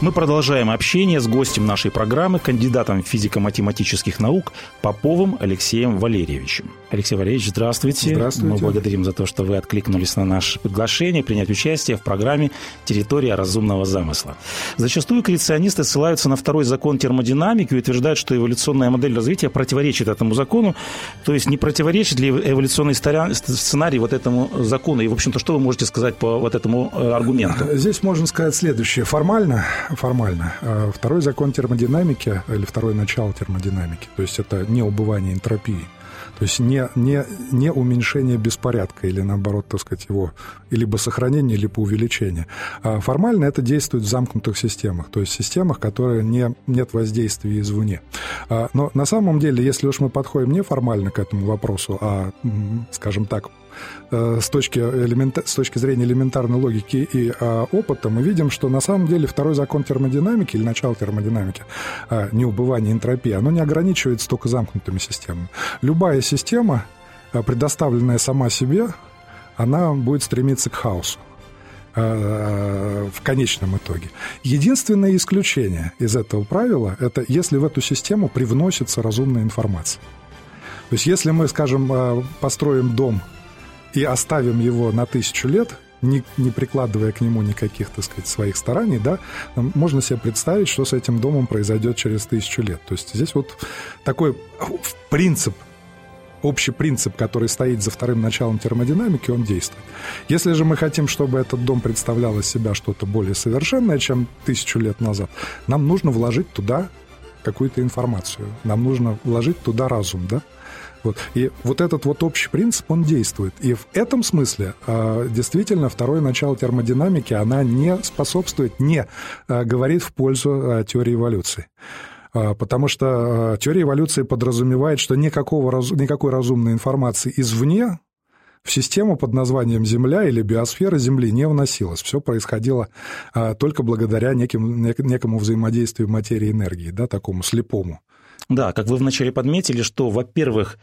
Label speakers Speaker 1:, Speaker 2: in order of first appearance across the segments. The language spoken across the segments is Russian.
Speaker 1: Мы продолжаем общение с гостем нашей программы, кандидатом физико-математических наук Поповым Алексеем Валерьевичем. Алексей Валерьевич, здравствуйте.
Speaker 2: Здравствуйте.
Speaker 1: Мы благодарим за то, что вы откликнулись на наше приглашение принять участие в программе «Территория разумного замысла». Зачастую креационисты ссылаются на второй закон термодинамики и утверждают, что эволюционная модель развития противоречит этому закону. То есть не противоречит ли эволюционный сценарий вот этому закону? И, в общем-то, что вы можете сказать по вот этому э, аргументу?
Speaker 2: Здесь можно сказать следующее. Формально формально. А второй закон термодинамики, или второе начало термодинамики, то есть это не убывание энтропии, то есть не, не, не уменьшение беспорядка или, наоборот, так сказать, его либо сохранение, либо увеличение. А формально это действует в замкнутых системах, то есть системах, которые не, нет воздействия извне. А, но на самом деле, если уж мы подходим не формально к этому вопросу, а, скажем так, с точки, элемента, с точки зрения элементарной логики и а, опыта, мы видим, что на самом деле второй закон термодинамики или начало термодинамики, а, неубывание энтропии, оно не ограничивается только замкнутыми системами. Любая система, а, предоставленная сама себе, она будет стремиться к хаосу в конечном итоге. Единственное исключение из этого правила – это если в эту систему привносится разумная информация. То есть если мы, скажем, построим дом и оставим его на тысячу лет, не, не прикладывая к нему никаких, так сказать, своих стараний, да, можно себе представить, что с этим домом произойдет через тысячу лет. То есть здесь вот такой принцип, общий принцип, который стоит за вторым началом термодинамики, он действует. Если же мы хотим, чтобы этот дом представлял из себя что-то более совершенное, чем тысячу лет назад, нам нужно вложить туда какую-то информацию, нам нужно вложить туда разум, да, вот. И вот этот вот общий принцип, он действует. И в этом смысле а, действительно второе начало термодинамики, она не способствует, не а, говорит в пользу а, теории эволюции потому что теория эволюции подразумевает, что никакого, никакой разумной информации извне в систему под названием Земля или биосфера Земли не вносилось. Все происходило только благодаря неким, некому взаимодействию материи и энергии, да, такому слепому.
Speaker 1: Да, как вы вначале подметили, что, во-первых,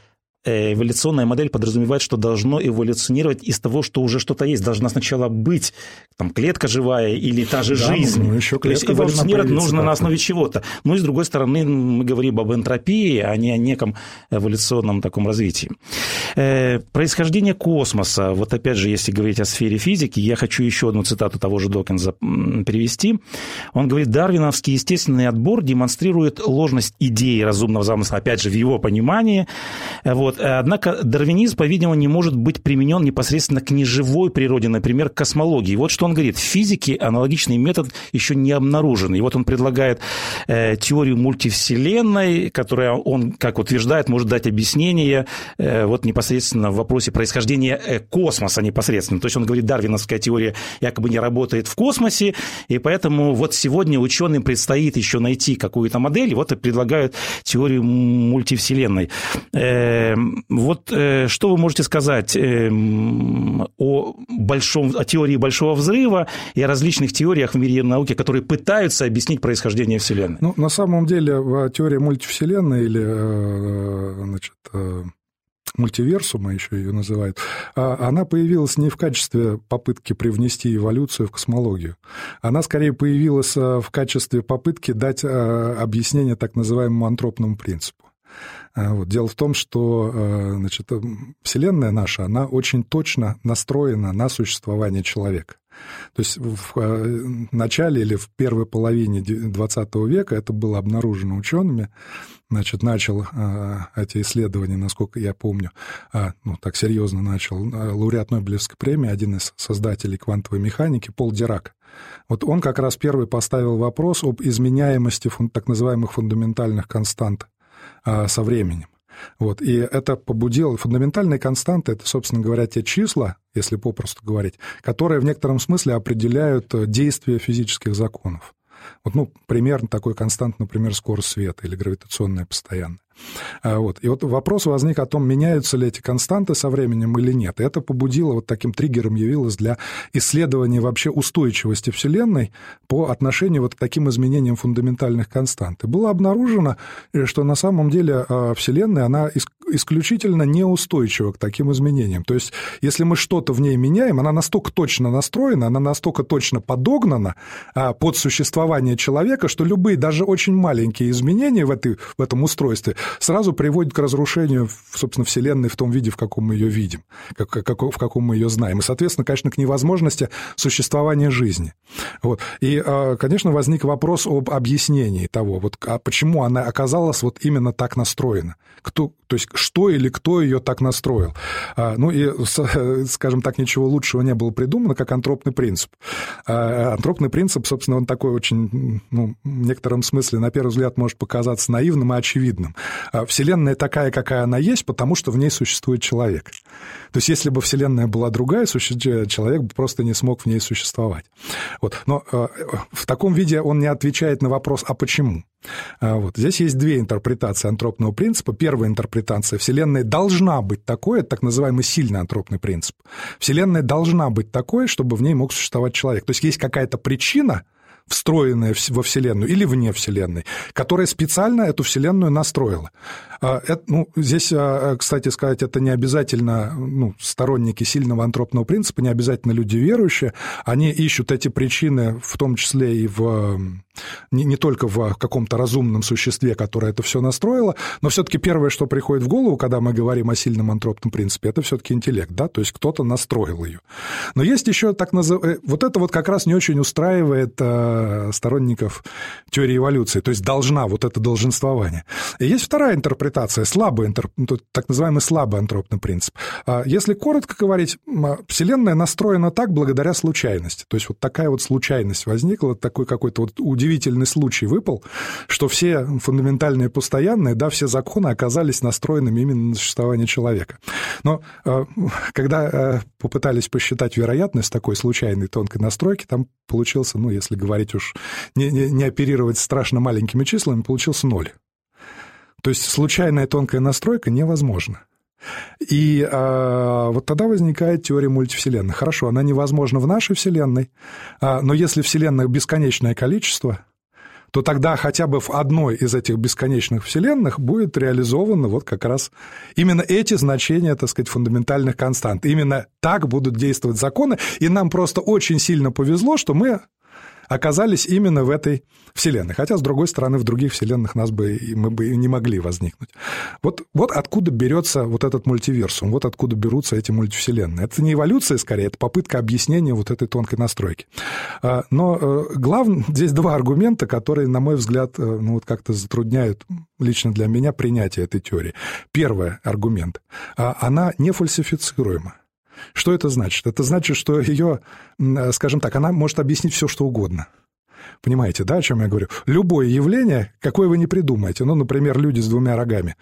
Speaker 1: эволюционная модель подразумевает, что должно эволюционировать из того, что уже что-то есть. Должна сначала быть там, клетка живая или та же да, жизнь. Ну, еще То есть эволюционировать нужно на основе чего-то. Ну, и с другой стороны, мы говорим об энтропии, а не о неком эволюционном таком развитии. Э, происхождение космоса. Вот опять же, если говорить о сфере физики, я хочу еще одну цитату того же Докинза перевести. Он говорит, дарвиновский естественный отбор демонстрирует ложность идеи разумного замысла, опять же, в его понимании. Вот, вот. Э, однако дарвинизм, по-видимому, не может быть применен непосредственно к неживой природе, например, к космологии. Вот что он говорит. В физике аналогичный метод еще не обнаружен. И вот он предлагает э, теорию мультивселенной, которая он, как утверждает, может дать объяснение э, вот непосредственно в вопросе происхождения э, космоса непосредственно. То есть он говорит, дарвиновская теория якобы не работает в космосе, и поэтому вот сегодня ученым предстоит еще найти какую-то модель, вот и предлагают теорию мультивселенной. Э, вот э, что вы можете сказать э, о, большом, о теории Большого Взрыва и о различных теориях в мире науки, которые пытаются объяснить происхождение Вселенной?
Speaker 2: Ну, на самом деле, теория мультивселенной или э, значит, мультиверсума еще ее называют, а она появилась не в качестве попытки привнести эволюцию в космологию. Она скорее появилась в качестве попытки дать объяснение так называемому антропному принципу. А, вот. Дело в том, что э, значит, Вселенная наша, она очень точно настроена на существование человека. То есть в э, начале или в первой половине XX века это было обнаружено учеными. Значит, начал э, эти исследования, насколько я помню, ну, так серьезно начал лауреат Нобелевской премии, один из создателей квантовой механики, Пол Дирак. Вот он как раз первый поставил вопрос об изменяемости так называемых фундаментальных констант со временем. Вот. И это побудило... Фундаментальные константы — это, собственно говоря, те числа, если попросту говорить, которые в некотором смысле определяют э, действие физических законов. Вот, ну, примерно такой констант, например, скорость света или гравитационная постоянная. А, вот. И вот вопрос возник о том, меняются ли эти константы со временем или нет. И это побудило, вот таким триггером явилось для исследования вообще устойчивости Вселенной по отношению вот к таким изменениям фундаментальных констант. И было обнаружено, э, что на самом деле а, Вселенная, она исключительно неустойчива к таким изменениям. То есть, если мы что-то в ней меняем, она настолько точно настроена, она настолько точно подогнана а, под существование человека, что любые, даже очень маленькие изменения в, этой, в этом устройстве сразу приводят к разрушению, собственно, Вселенной в том виде, в каком мы ее видим, как, как, в каком мы ее знаем. И, соответственно, конечно, к невозможности существования жизни. Вот. И, а, конечно, возник вопрос об объяснении того, вот, а почему она оказалась вот именно так настроена. Кто, то есть, что или кто ее так настроил. А, ну и, скажем так, ничего лучшего не было придумано, как антропный принцип. А, антропный принцип, собственно, он такой очень, ну, в некотором смысле, на первый взгляд, может показаться наивным и очевидным. А, Вселенная такая, какая она есть, потому что в ней существует человек. То есть, если бы Вселенная была другая, человек бы просто не смог в ней существовать. Вот. Но в таком виде он не отвечает на вопрос, а почему? Вот. Здесь есть две интерпретации антропного принципа. Первая интерпретация – Вселенная должна быть такой, это так называемый сильный антропный принцип. Вселенная должна быть такой, чтобы в ней мог существовать человек. То есть есть какая-то причина, встроенная во Вселенную или вне Вселенной, которая специально эту Вселенную настроила. А, это, ну, здесь, а, кстати сказать, это не обязательно ну, сторонники сильного антропного принципа, не обязательно люди верующие. Они ищут эти причины в том числе и в не, не только в каком-то разумном существе, которое это все настроило, но все-таки первое, что приходит в голову, когда мы говорим о сильном антропном принципе, это все-таки интеллект, да, то есть кто-то настроил ее. Но есть еще так называемый... Э, вот это вот как раз не очень устраивает э, сторонников теории эволюции, то есть должна, вот это долженствование. И есть вторая интерпретация, слабый, интерп... Ну, так называемый слабый антропный принцип. А если коротко говорить, Вселенная настроена так благодаря случайности, то есть вот такая вот случайность возникла, такой какой-то вот удивительный удивительный случай выпал, что все фундаментальные постоянные, да, все законы оказались настроенными именно на существование человека. Но э, когда э, попытались посчитать вероятность такой случайной тонкой настройки, там получился, ну, если говорить уж, не, не, не оперировать страшно маленькими числами, получился ноль. То есть случайная тонкая настройка невозможна. И э, вот тогда возникает теория мультивселенных. Хорошо, она невозможна в нашей Вселенной, э, но если Вселенных бесконечное количество, то тогда хотя бы в одной из этих бесконечных вселенных будет реализовано вот как раз именно эти значения, так сказать, фундаментальных констант. Именно так будут действовать законы, и нам просто очень сильно повезло, что мы оказались именно в этой вселенной. Хотя, с другой стороны, в других вселенных нас бы, мы бы не могли возникнуть. Вот, вот откуда берется вот этот мультиверсум, вот откуда берутся эти мультивселенные. Это не эволюция, скорее, это попытка объяснения вот этой тонкой настройки. А, но э, главное, здесь два аргумента, которые, на мой взгляд, э, ну, вот как-то затрудняют лично для меня принятие этой теории. Первый аргумент. А, она не фальсифицируема. Что это значит? Это значит, что ее, скажем так, она может объяснить все, что угодно. Понимаете, да, о чем я говорю? Любое явление, какое вы не придумаете, ну, например, люди с двумя рогами,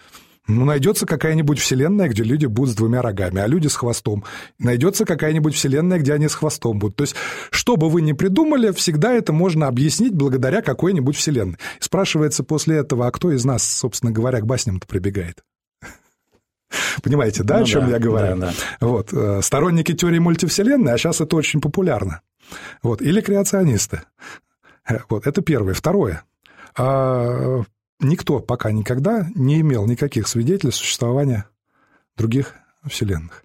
Speaker 2: ну, найдется какая-нибудь вселенная, где люди будут с двумя рогами, а люди с хвостом. Найдется какая-нибудь вселенная, где они с хвостом будут. То есть, что бы вы ни придумали, всегда это можно объяснить благодаря какой-нибудь вселенной. Спрашивается после этого, а кто из нас, собственно говоря, к басням-то прибегает? Понимаете, да, ну, о чем да, я говорю? Да, да. Вот. Э, сторонники теории мультивселенной, а сейчас это очень популярно. Вот. Или креационисты. Э, вот. Это первое. Второе. А, никто пока никогда не имел никаких свидетельств существования других вселенных.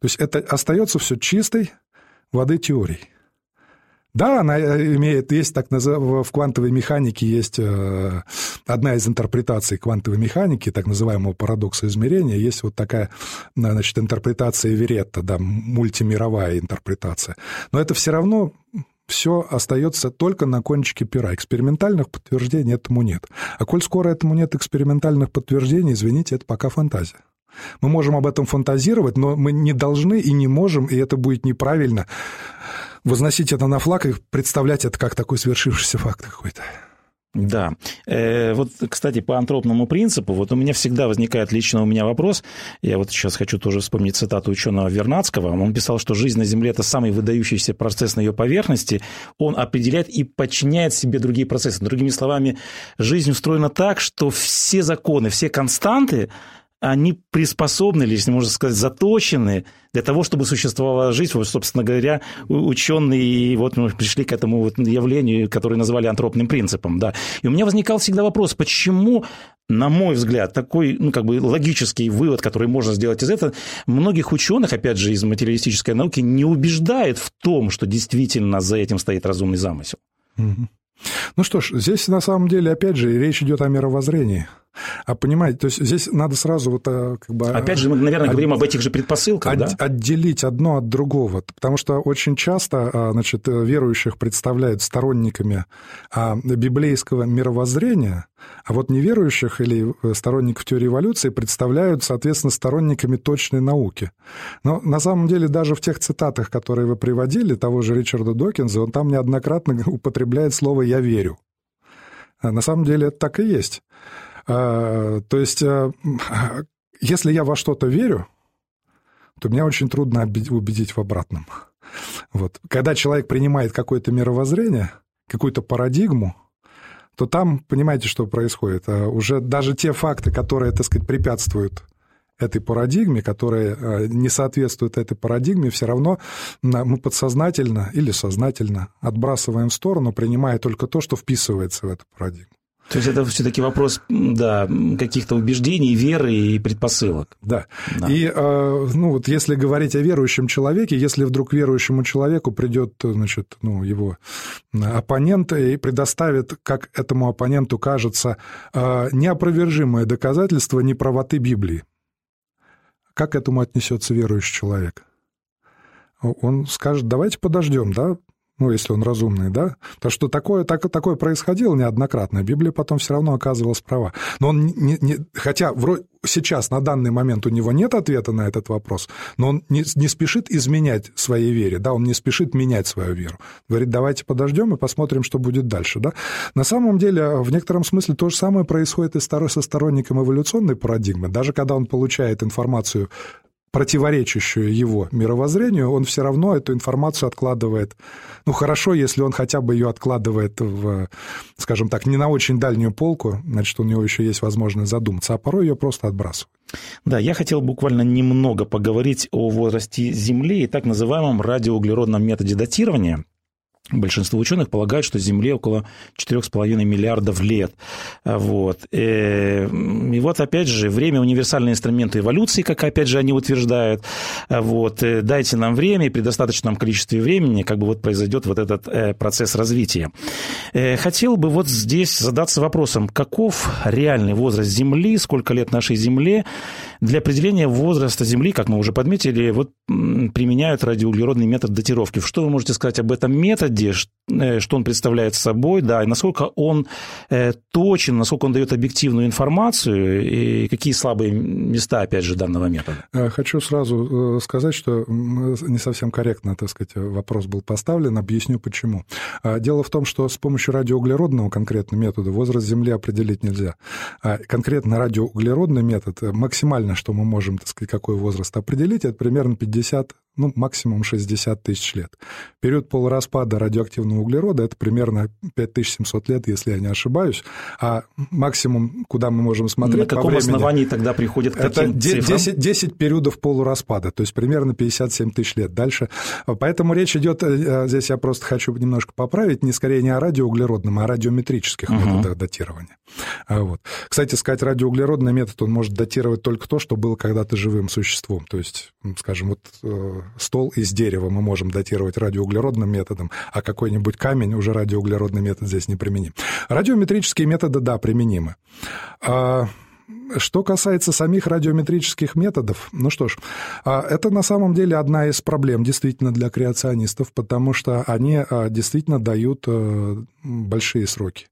Speaker 2: То есть это остается все чистой воды теорией. Да, она э, имеет, есть так называемая, в квантовой механике есть э, одна из интерпретаций квантовой механики, так называемого парадокса измерения, есть вот такая, значит, интерпретация Веретта, да, мультимировая интерпретация. Но это все равно все остается только на кончике пера. Экспериментальных подтверждений этому нет. А коль скоро этому нет экспериментальных подтверждений, извините, это пока фантазия. Мы можем об этом фантазировать, но мы не должны и не можем, и это будет неправильно, возносить это на флаг и представлять это как такой свершившийся факт какой-то.
Speaker 1: Да. Э, вот, кстати, по антропному принципу, вот у меня всегда возникает лично у меня вопрос, я вот сейчас хочу тоже вспомнить цитату ученого Вернадского, он писал, что жизнь на Земле – это самый выдающийся процесс на ее поверхности, он определяет и подчиняет себе другие процессы. Другими словами, жизнь устроена так, что все законы, все константы, они приспособлены, если можно сказать, заточены для того, чтобы существовала жизнь. Вот, собственно говоря, ученые вот мы пришли к этому вот явлению, которое назвали антропным принципом. Да. И у меня возникал всегда вопрос, почему на мой взгляд, такой, ну, как бы логический вывод, который можно сделать из этого, многих ученых, опять же, из материалистической науки, не убеждает в том, что действительно за этим стоит разумный замысел.
Speaker 2: Ну что ж, здесь на самом деле, опять же, речь идет о мировоззрении. А понимаете, то есть здесь надо сразу вот э, как бы...
Speaker 1: Опять же, мы, наверное, от, говорим об этих же предпосылках, от, да?
Speaker 2: Отделить одно от другого, потому что очень часто, а, значит, верующих представляют сторонниками а, библейского мировоззрения, а вот неверующих или э, сторонников теории эволюции представляют, соответственно, сторонниками точной науки. Но на самом деле даже в тех цитатах, которые вы приводили, того же Ричарда Докинза, он там неоднократно употребляет слово «я верю». А на самом деле это так и есть. А, то есть, э, если я во что-то верю, то меня очень трудно убедить в обратном. Вот. Когда человек принимает какое-то мировоззрение, какую-то парадигму, то там, понимаете, что происходит? А уже даже те факты, которые, так сказать, препятствуют этой парадигме, которые э, не соответствуют этой парадигме, все равно мы подсознательно или сознательно отбрасываем в сторону, принимая только то, что вписывается в эту парадигму.
Speaker 1: То есть это все-таки вопрос да, каких-то убеждений, веры и предпосылок.
Speaker 2: Да. да. И э, ну, вот если говорить о верующем человеке, если вдруг верующему человеку придет значит, ну, его оппонент и предоставит, как этому оппоненту кажется, э, неопровержимое доказательство неправоты Библии, как к этому отнесется верующий человек? Он скажет, давайте подождем, да, ну, если он разумный, да? То, что такое, так, такое происходило неоднократно, Библия потом все равно оказывалась права. Но он не, не, хотя вроде сейчас, на данный момент у него нет ответа на этот вопрос, но он не, не спешит изменять своей вере, да, он не спешит менять свою веру. Говорит, давайте подождем и посмотрим, что будет дальше, да. На самом деле, в некотором смысле то же самое происходит и со сторонником эволюционной парадигмы. Даже когда он получает информацию противоречащую его мировоззрению, он все равно эту информацию откладывает. Ну, хорошо, если он хотя бы ее откладывает в, скажем так, не на очень дальнюю полку, значит, у него еще есть возможность задуматься, а порой ее просто отбрасывают.
Speaker 1: Да, я хотел буквально немного поговорить о возрасте Земли и так называемом радиоуглеродном методе датирования. Большинство ученых полагают, что Земле около 4,5 миллиардов лет. Вот. Э, и вот, опять же, время – универсальный инструмент эволюции, как, опять же, они утверждают. Вот. Э, дайте нам время, и при достаточном количестве времени как бы вот произойдет вот этот э, процесс развития. Хотел бы вот здесь задаться вопросом, каков реальный возраст Земли, сколько лет нашей Земле. Для определения возраста Земли, как мы уже подметили, вот применяют радиоуглеродный метод датировки. Что вы можете сказать об этом методе? э, что он представляет собой, да, и насколько он э, точен, насколько он дает объективную информацию, и какие слабые места, опять же, данного метода.
Speaker 2: Э, хочу сразу сказать, что не совсем корректно, так сказать, вопрос был поставлен, объясню почему. Дело в том, что с помощью радиоуглеродного конкретно метода возраст Земли определить нельзя. Конкретно радиоуглеродный метод, максимально, что мы можем, так сказать, какой возраст определить, это примерно 50 ну, максимум 60 тысяч лет. Период полураспада радиоактивного углерода – это примерно 5700 лет, если я не ошибаюсь. А максимум, куда мы можем смотреть
Speaker 1: На каком
Speaker 2: времени,
Speaker 1: основании тогда приходит к
Speaker 2: это 10, 10 периодов полураспада, то есть примерно 57 тысяч лет. Дальше. Поэтому речь идет, э, здесь я просто хочу немножко поправить, не скорее не о радиоуглеродном, а о радиометрических uh-huh. методах датирования. А вот. Кстати сказать, радиоуглеродный метод, он может датировать только то, что было когда-то живым существом. То есть, скажем, вот э, стол из дерева мы можем датировать радиоуглеродным методом, а какой-нибудь камень уже радиоуглеродный метод здесь не применим. Радиометрические методы, да, применимы. А, что касается самих радиометрических методов, ну что ж, а, это на самом деле одна из проблем действительно для креационистов, потому что они а, действительно дают э, большие сроки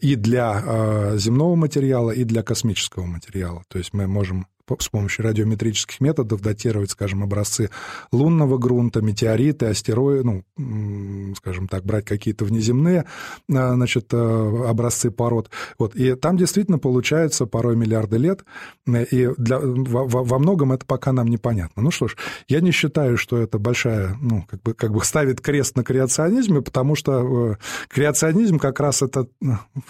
Speaker 2: и для земного материала, и для космического материала. То есть мы можем с помощью радиометрических методов датировать, скажем, образцы лунного грунта, метеориты, астероиды, ну, скажем так, брать какие-то внеземные значит, образцы пород. Вот. И там действительно получается порой миллиарды лет, и для, во, во многом это пока нам непонятно. Ну что ж, я не считаю, что это большая, ну, как бы, как бы ставит крест на креационизме, потому что креационизм как раз это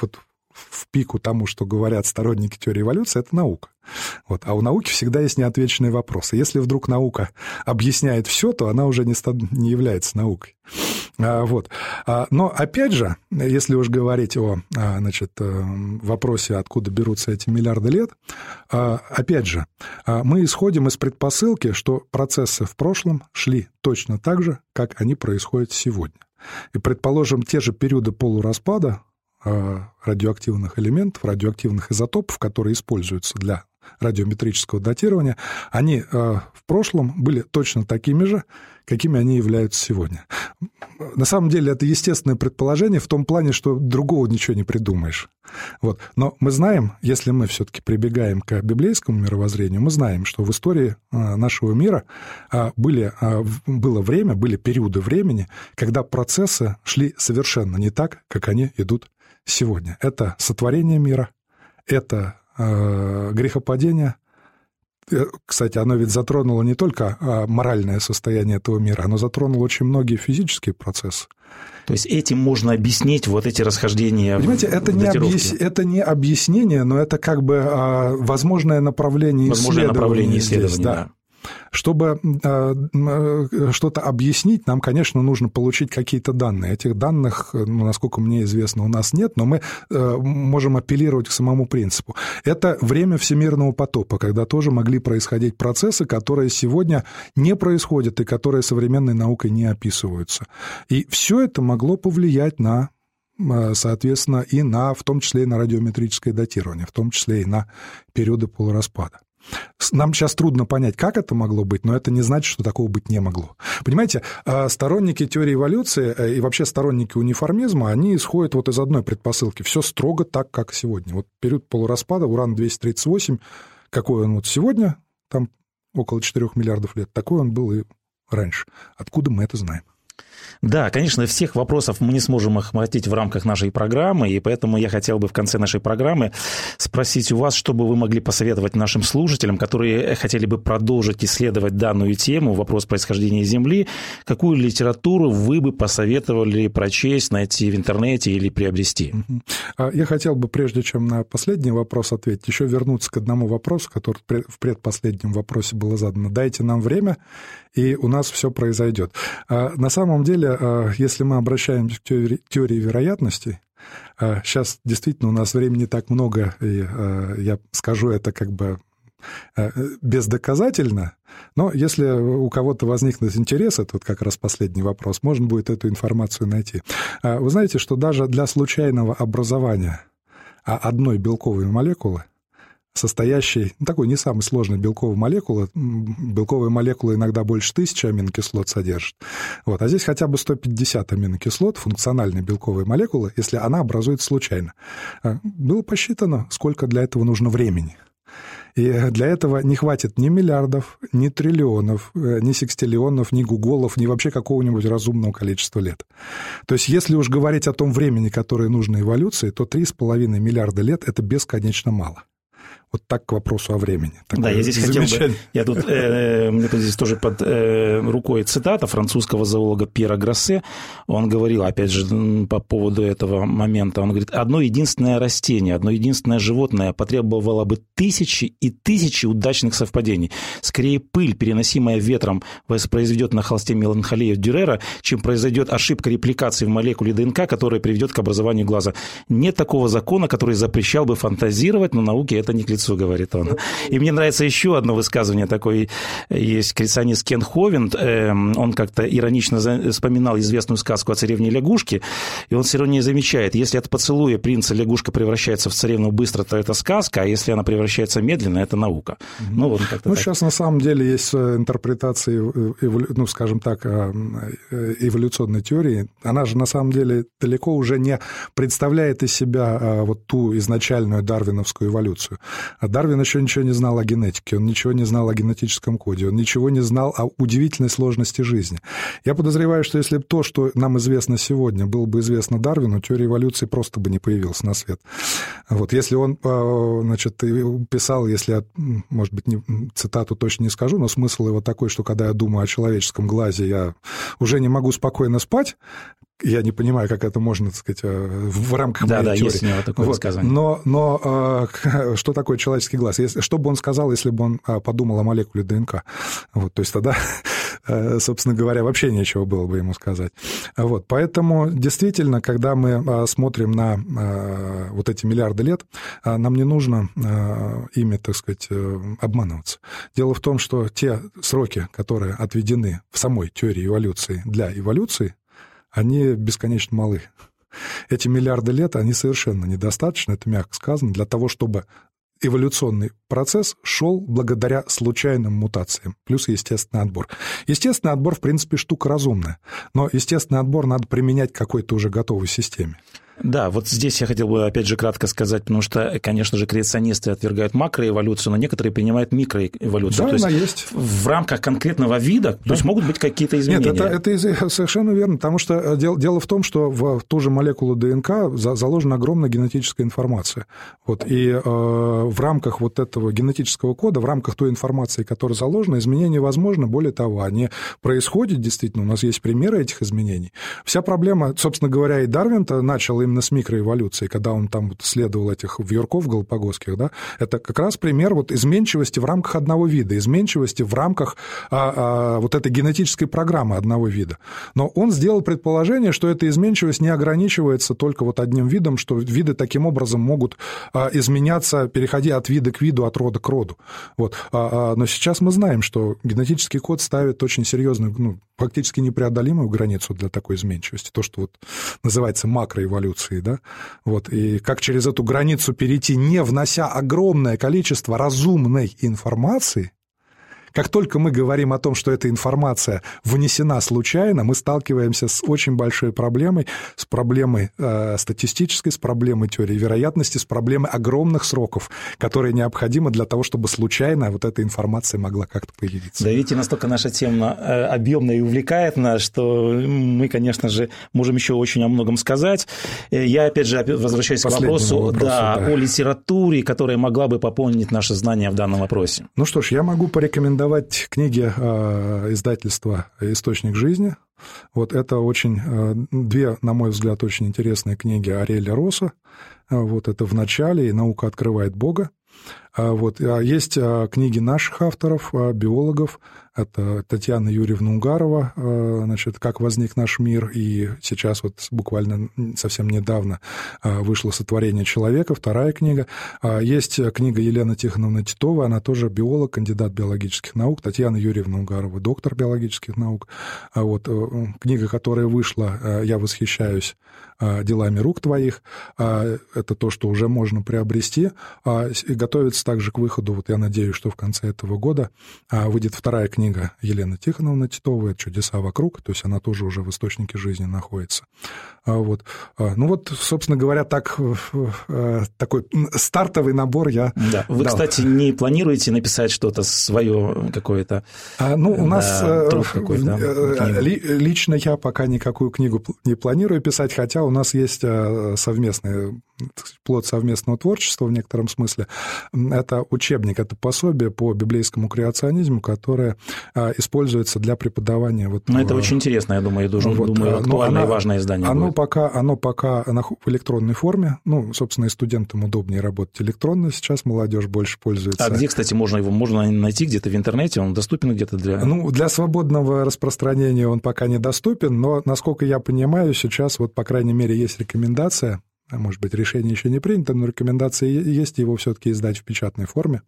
Speaker 2: вот, в пику тому, что говорят сторонники теории эволюции, это наука. Вот. А у науки всегда есть неотвеченные вопросы. Если вдруг наука объясняет все, то она уже не, не является наукой. А, вот. А, но опять же, если уж говорить о а, значит, э, вопросе, откуда берутся эти миллиарды лет, а, опять же, а, мы исходим из предпосылки, что процессы в прошлом шли точно так же, как они происходят сегодня. И, предположим, те же периоды полураспада радиоактивных элементов, радиоактивных изотопов, которые используются для радиометрического датирования, они э, в прошлом были точно такими же, какими они являются сегодня. На самом деле это естественное предположение в том плане, что другого ничего не придумаешь. Вот. Но мы знаем, если мы все-таки прибегаем к библейскому мировоззрению, мы знаем, что в истории э, нашего мира были, было время, были периоды времени, когда процессы шли совершенно не так, как они идут сегодня. Это сотворение мира, это э, грехопадение. Э, кстати, оно ведь затронуло не только а, моральное состояние этого мира, оно затронуло очень многие физические процессы.
Speaker 1: То есть этим можно объяснить вот эти расхождения
Speaker 2: Понимаете, это не, объяс... это не объяснение, но это как бы а, возможное направление возможное исследования. Направление исследования, здесь, да. да. Чтобы э, э, что-то объяснить, нам, конечно, нужно получить какие-то данные. Этих данных, ну, насколько мне известно, у нас нет, но мы э, можем апеллировать к самому принципу. Это время всемирного потопа, когда тоже могли происходить процессы, которые сегодня не происходят и которые современной наукой не описываются. И все это могло повлиять на соответственно, и на, в том числе и на радиометрическое датирование, в том числе и на периоды полураспада. Нам сейчас трудно понять, как это могло быть, но это не значит, что такого быть не могло. Понимаете, а, сторонники теории эволюции э, и вообще сторонники униформизма, они исходят вот из одной предпосылки. Все строго так, как сегодня. Вот период полураспада, уран-238, какой он вот сегодня, там около 4 миллиардов лет, такой он был и раньше. Откуда мы это знаем?
Speaker 1: Да, конечно, всех вопросов мы не сможем охватить в рамках нашей программы, и поэтому я хотел бы в конце нашей программы спросить у вас, что бы вы могли посоветовать нашим слушателям, которые хотели бы продолжить исследовать данную тему, вопрос происхождения Земли, какую литературу вы бы посоветовали прочесть, найти в интернете или приобрести?
Speaker 2: А я хотел бы, прежде чем на последний вопрос ответить, еще вернуться к одному вопросу, который в предпоследнем вопросе было задано. Дайте нам время, и у нас все произойдет. А на самом деле, а, если мы обращаемся к теории, теории вероятностей, сейчас а, действительно у нас времени так много, и я скажу это как бы бездоказательно, но если у кого-то возникнет интерес, это вот как раз последний вопрос, можно будет эту информацию найти. Вы знаете, что даже для случайного образования одной белковой молекулы состоящей, ну, такой не самой сложной белковой молекулы. Белковые молекулы иногда больше тысячи аминокислот содержат. Вот. А здесь хотя бы 150 аминокислот, функциональной белковой молекулы, если она образуется случайно. А, было посчитано, сколько для этого нужно времени. И для этого не хватит ни миллиардов, ни триллионов, э, ни секстиллионов, ни гуголов, ни вообще какого-нибудь разумного количества лет. То есть если уж говорить о том времени, которое нужно эволюции, то 3,5 миллиарда лет – это бесконечно мало. Вот так к вопросу о времени.
Speaker 1: Такое да, я здесь хотел бы... Я тут, э, мне тут здесь тоже под э, рукой цитата французского зоолога Пьера Гроссе. Он говорил, опять же, по поводу этого момента, он говорит, одно единственное растение, одно единственное животное потребовало бы тысячи и тысячи удачных совпадений. Скорее пыль, переносимая ветром, воспроизведет на холсте меланхолию Дюрера, чем произойдет ошибка репликации в молекуле ДНК, которая приведет к образованию глаза. Нет такого закона, который запрещал бы фантазировать, но науке это не к лицу, говорит он. И мне нравится еще одно высказывание такое. Есть креационист Кен Ховинд. Эм, он как-то иронично вспоминал известную сказку о царевне лягушке. И он все равно не замечает, если от поцелуя принца лягушка превращается в царевну быстро, то это сказка, а если она превращается медленно, это наука.
Speaker 2: Ну, вот ну так. сейчас на самом деле есть интерпретации, ну, скажем так, э, эволюционной теории. Она же на самом деле далеко уже не представляет из себя вот ту изначальную дарвиновскую эволюцию. А Дарвин еще ничего не знал о генетике, он ничего не знал о генетическом коде, он ничего не знал о удивительной сложности жизни. Я подозреваю, что если бы то, что нам известно сегодня, было бы известно Дарвину, теория эволюции просто бы не появилась на свет. Вот если он, а, значит, писал, если я, может быть, не, цитату точно не скажу, но смысл его такой, что когда я думаю о человеческом глазе, я уже не могу спокойно спать, я не понимаю, как это можно, так сказать, э, в рамках
Speaker 1: да,
Speaker 2: моей
Speaker 1: да,
Speaker 2: теории.
Speaker 1: есть у него такое
Speaker 2: вот. Но, но э, что такое человеческий глаз? Если, что бы он сказал, если бы он э, подумал о молекуле ДНК? Вот, то есть тогда, э, собственно говоря, вообще нечего было бы ему сказать. Вот, поэтому действительно, когда мы смотрим на вот эти миллиарды лет, нам не нужно ими, так сказать, обманываться. Дело в том, что те сроки, которые отведены в самой теории эволюции для эволюции, они бесконечно малы. Эти миллиарды лет, они совершенно недостаточны, это мягко сказано, для того, чтобы эволюционный процесс шел благодаря случайным мутациям, плюс естественный отбор. Естественный отбор, в принципе, штука разумная, но естественный отбор надо применять к какой-то уже готовой системе.
Speaker 1: Да, вот здесь я хотел бы опять же кратко сказать, потому что, конечно же, креационисты отвергают макроэволюцию, но некоторые принимают микроэволюцию.
Speaker 2: Да,
Speaker 1: то есть
Speaker 2: она есть.
Speaker 1: В рамках конкретного вида, да. то есть могут быть какие-то изменения.
Speaker 2: Нет, это, это совершенно верно, потому что э, дело, дело в том, что в ту же молекулу ДНК заложена огромная генетическая информация. Вот, и э, в рамках вот этого генетического кода, в рамках той информации, которая заложена, изменения возможны. Более того, они происходят действительно, у нас есть примеры этих изменений. Вся проблема, собственно говоря, и Дарвин-то начал именно с микроэволюции, когда он там вот исследовал этих вьюрков голопогосских, да, это как раз пример вот изменчивости в рамках одного вида, изменчивости в рамках а, а, вот этой генетической программы одного вида. Но он сделал предположение, что эта изменчивость не ограничивается только вот одним видом, что виды таким образом могут а, изменяться, переходя от вида к виду, от рода к роду. Вот. А, а, но сейчас мы знаем, что генетический код ставит очень серьезную, ну, практически непреодолимую границу для такой изменчивости, то, что вот называется макроэволюцией, да, вот, и как через эту границу перейти, не внося огромное количество разумной информации, как только мы говорим о том, что эта информация внесена случайно, мы сталкиваемся с очень большой проблемой, с проблемой э, статистической, с проблемой теории вероятности, с проблемой огромных сроков, которые необходимы для того, чтобы случайно вот эта информация могла как-то появиться.
Speaker 1: Да, видите, настолько наша тема э, объемная и увлекает нас, что мы, конечно же, можем еще очень о многом сказать. Э, я, опять же, возвращаюсь к вопросу, вопросу да, да. о литературе, которая могла бы пополнить наши знания в данном вопросе.
Speaker 2: Ну что ж, я могу порекомендовать рекомендовать книги э, издательства «Источник жизни». Вот это очень, э, две, на мой взгляд, очень интересные книги Ареля Роса. Э, вот это «В начале» и «Наука открывает Бога». Вот. А есть книги наших авторов, биологов. Это Татьяна Юрьевна Угарова, значит, «Как возник наш мир», и сейчас вот буквально совсем недавно вышло «Сотворение человека», вторая книга. Есть книга Елены Тихоновны Титовой, она тоже биолог, кандидат биологических наук, Татьяна Юрьевна Угарова, доктор биологических наук. Вот. Э, книга, которая вышла, э, я восхищаюсь делами рук твоих. Это то, что уже можно приобрести. И готовится также к выходу, вот я надеюсь, что в конце этого года выйдет вторая книга Елены Тихоновны Титовой «Чудеса вокруг», то есть она тоже уже в источнике жизни находится. Вот. Ну вот, собственно говоря, так, э, такой стартовый набор я
Speaker 1: Да. Вы, дал. кстати, не планируете написать что-то свое какое-то?
Speaker 2: А, ну, у нас да, э, ли, лично я пока никакую книгу не планирую писать, хотя у нас есть э, совместный плод совместного творчества в некотором смысле. Это учебник, это пособие по библейскому креационизму, которое используется для преподавания. Вот,
Speaker 1: ну, это очень интересно, я думаю, я должен, вот, думаю, актуальное и важное издание
Speaker 2: Оно
Speaker 1: будет.
Speaker 2: пока, оно пока в электронной форме. Ну, собственно, и студентам удобнее работать электронно. Сейчас молодежь больше пользуется.
Speaker 1: А где, кстати, можно его можно найти где-то в интернете? Он доступен где-то для...
Speaker 2: Ну, для свободного распространения он пока недоступен, но, насколько я понимаю, сейчас вот, по крайней мере, есть рекомендация а может быть, решение еще не принято, но рекомендация есть его все-таки издать в печатной форме.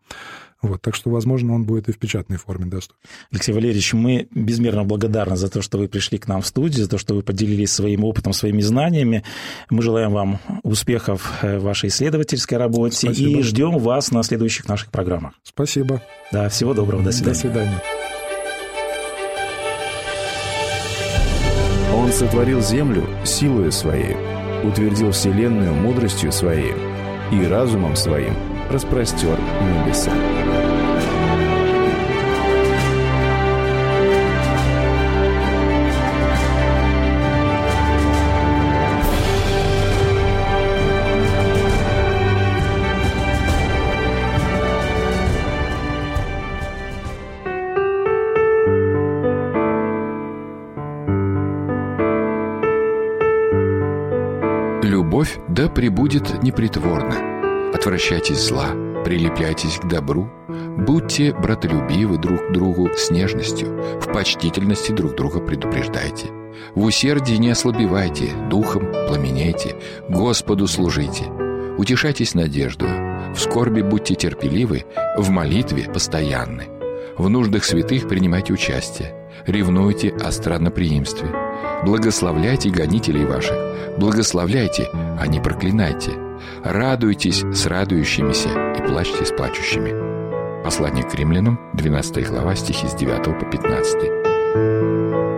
Speaker 2: Вот, так что, возможно, он будет и в печатной форме доступен.
Speaker 1: Алексей Валерьевич, мы безмерно благодарны за то, что вы пришли к нам в студию, за то, что вы поделились своим опытом, своими знаниями. Мы желаем вам успехов в вашей исследовательской работе Спасибо. и ждем вас на следующих наших программах.
Speaker 2: Спасибо.
Speaker 1: Да, всего доброго. До свидания.
Speaker 2: До свидания.
Speaker 3: Он сотворил землю силою своей утвердил Вселенную мудростью Своей и разумом Своим распростер небеса.
Speaker 4: Да пребудет непритворно. Отвращайтесь зла, прилепляйтесь к добру, будьте братолюбивы друг к другу с нежностью, в почтительности друг друга предупреждайте. В усердии не ослабевайте, духом пламенейте, Господу служите. Утешайтесь надеждою, в скорби будьте терпеливы, в молитве постоянны. В нуждах святых принимайте участие, ревнуйте о странноприимстве. Благословляйте гонителей ваших, благословляйте, а не проклинайте. Радуйтесь с радующимися и плачьте с плачущими. Послание к римлянам, 12 глава, стихи с 9 по 15.